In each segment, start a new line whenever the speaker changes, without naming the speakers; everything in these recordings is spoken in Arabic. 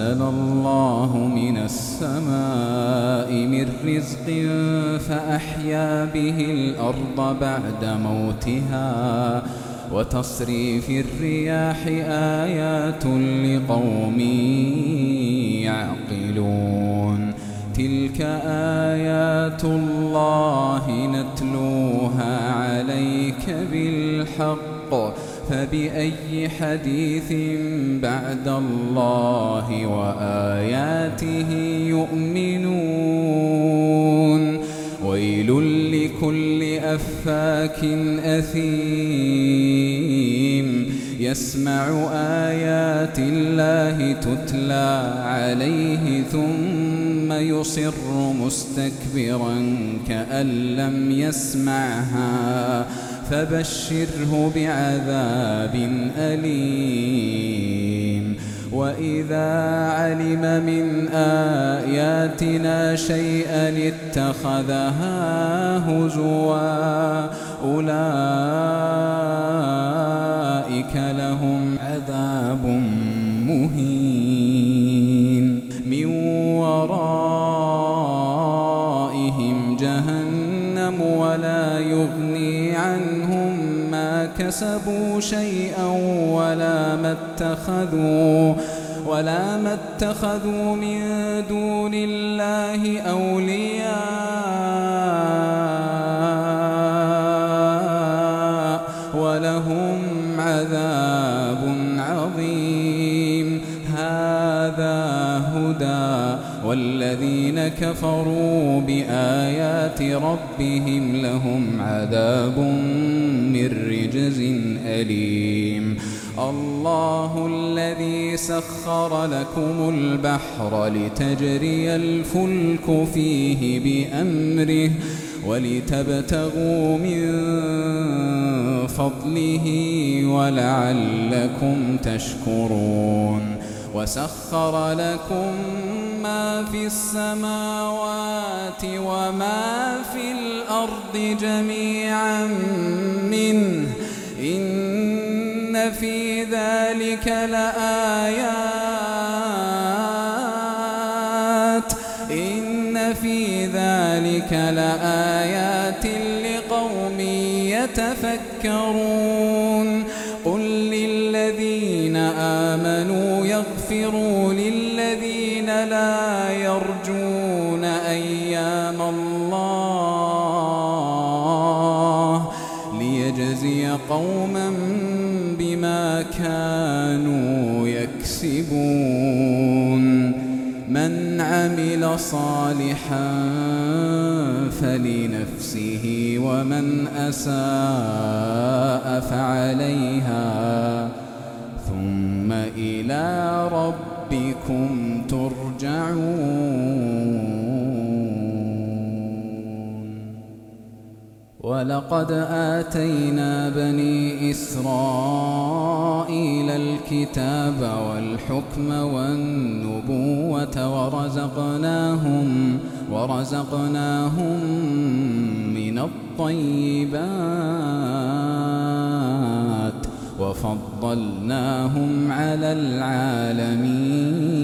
أنزل الله من السماء من رزق فأحيا به الأرض بعد موتها وتصريف الرياح آيات لقوم يعقلون تلك آيات الله نتلوها عليك بالحق فبأي حديث بعد الله وآياته يؤمنون ويل لكل أفاك أثيم يسمع آيات الله تتلى عليه ثم ثم يصر مستكبرا كأن لم يسمعها فبشره بعذاب أليم وإذا علم من آياتنا شيئا اتخذها هزوا أولئك لهم عذاب مهين من وراء كسبوا شيئا ولا ما اتخذوا ولا ما اتخذوا من دون الله أولياء والذين كفروا بآيات ربهم لهم عذاب من رجز أليم الله الذي سخر لكم البحر لتجري الفلك فيه بأمره ولتبتغوا من فضله ولعلكم تشكرون وسخر لكم ما في السماوات وما في الأرض جميعا منه إن في ذلك لآيات إن في ذلك لآيات لقوم يتفكرون قل للذين آمنوا يغفروا للذين لا يرجون أيام الله ليجزي قوما بما كانوا يكسبون من عمل صالحا فلنفسه ومن أساء فعليها ثم إلى ربكم ترجعون يرجعون ولقد آتينا بني إسرائيل الكتاب والحكم والنبوة ورزقناهم ورزقناهم من الطيبات وفضلناهم على العالمين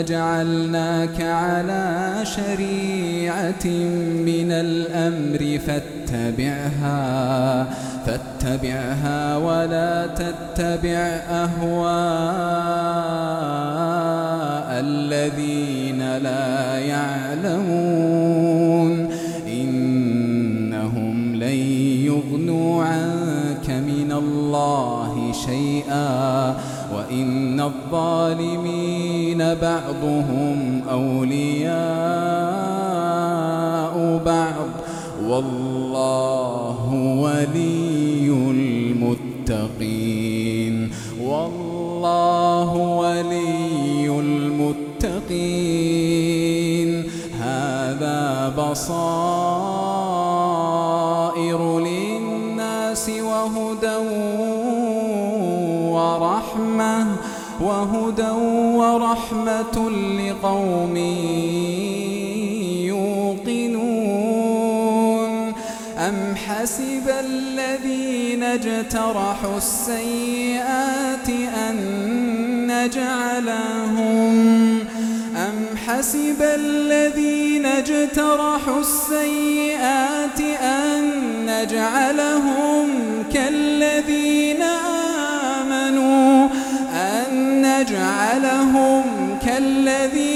جعلناك على شريعة من الأمر فاتبعها فاتبعها ولا تتبع أهواء الذين لا يعلمون إنهم لن يغنوا عنك من الله شيئا وإن الظالمين بعضهم أولياء بعض والله ولي المتقين والله ولي المتقين هذا بصائر للناس وهدى وهدى ورحمة لقوم يوقنون أم حسب الذين اجترحوا السيئات أن نجعلهم أم حسب الذين اجترحوا السيئات أن نجعلهم كالذين نجعلهم كالذين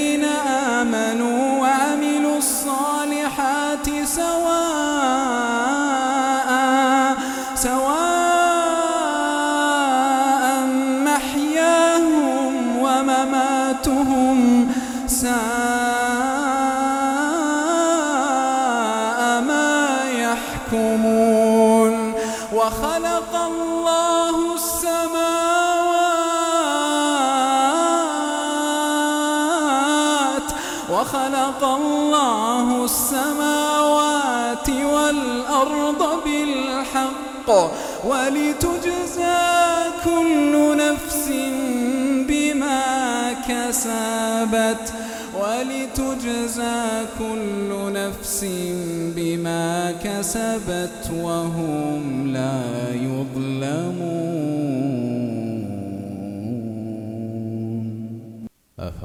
خلق الله السماوات والأرض بالحق ولتجزى كل نفس بما كسبت ولتجزى كل نفس بما كسبت وهم لا يظلمون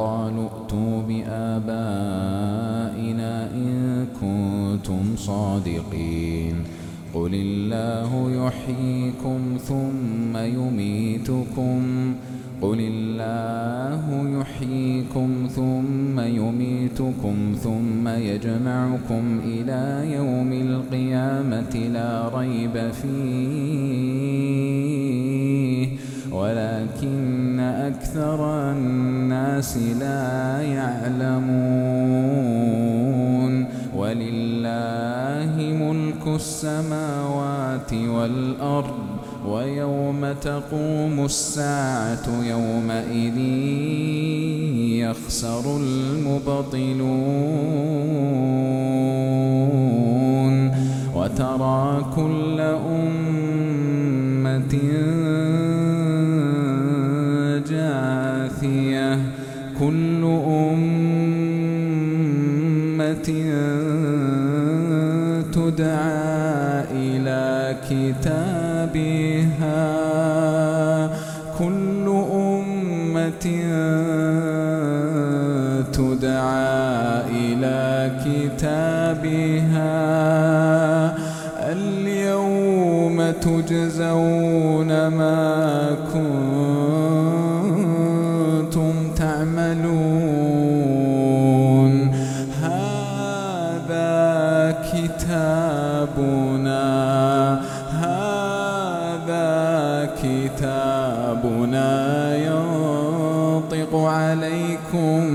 قالوا ائتوا بآبائنا إن كنتم صادقين قل الله يحييكم ثم يميتكم قل الله يحييكم ثم يميتكم ثم يجمعكم إلى يوم القيامة لا ريب فيه ولكن أكثر الناس لا يعلمون ولله ملك السماوات والأرض ويوم تقوم الساعة يومئذ يخسر المبطلون وترى كل أمة كل أمة تدعى إلى كتابها كل أمة تدعى إلى كتابها اليوم تجزون ما كنت جئناكم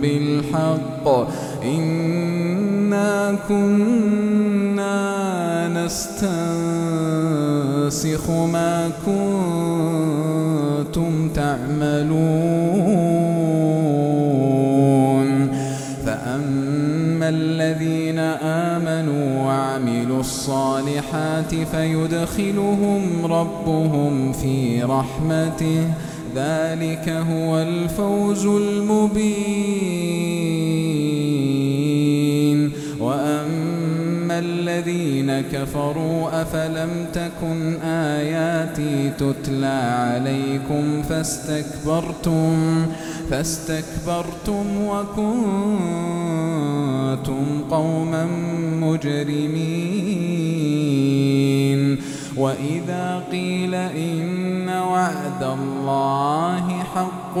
بالحق إنا كنا نستنسخ ما كنتم تعملون فأما الذين آمنوا وعملوا الصالحات فيدخلهم ربهم في رحمته ذلك هو الفوز المبين وأما الذين كفروا أفلم تكن آياتي تتلى عليكم فاستكبرتم فاستكبرتم وكنتم قوما مجرمين وإذا قيل إن وعد الله حق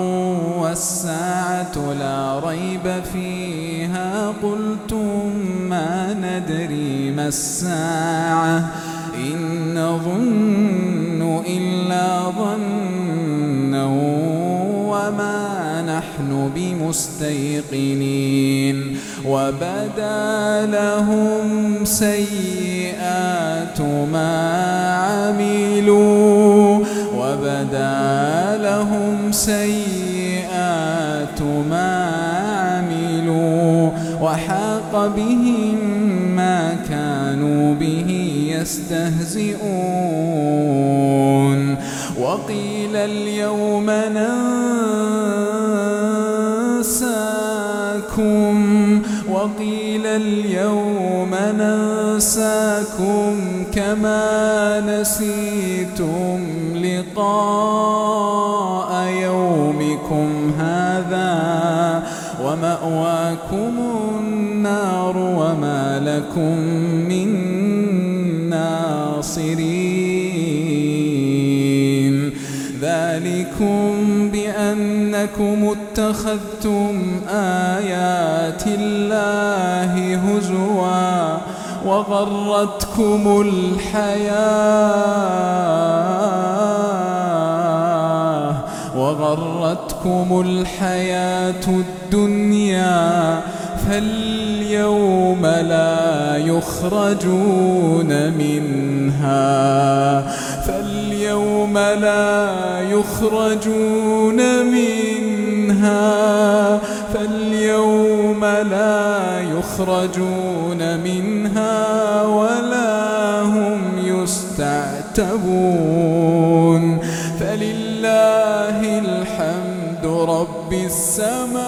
والساعة لا ريب فيها قلتم ما ندري ما الساعة إن نظن إلا ظنا وما نحن بمستيقنين وبدا لهم سيئات ما عملوا وبدا لهم سيئات ما عملوا وحاق بهم ما كانوا به يستهزئون وقيل اليوم ننساكم وقيل اليوم ننساكم كما نسيتم لقاء يومكم هذا ومأواكم النار وما لكم من ناصرين ذلكم بأنكم اتخذتم آيات الله هزوا وغرتكم الحياة وغرتكم الحياة الدنيا فاليوم لا يخرجون منها فاليوم لا يخرجون منها فاليوم لا يخرجون منها ولا هم يستعتبون فلله الحمد رب السماوات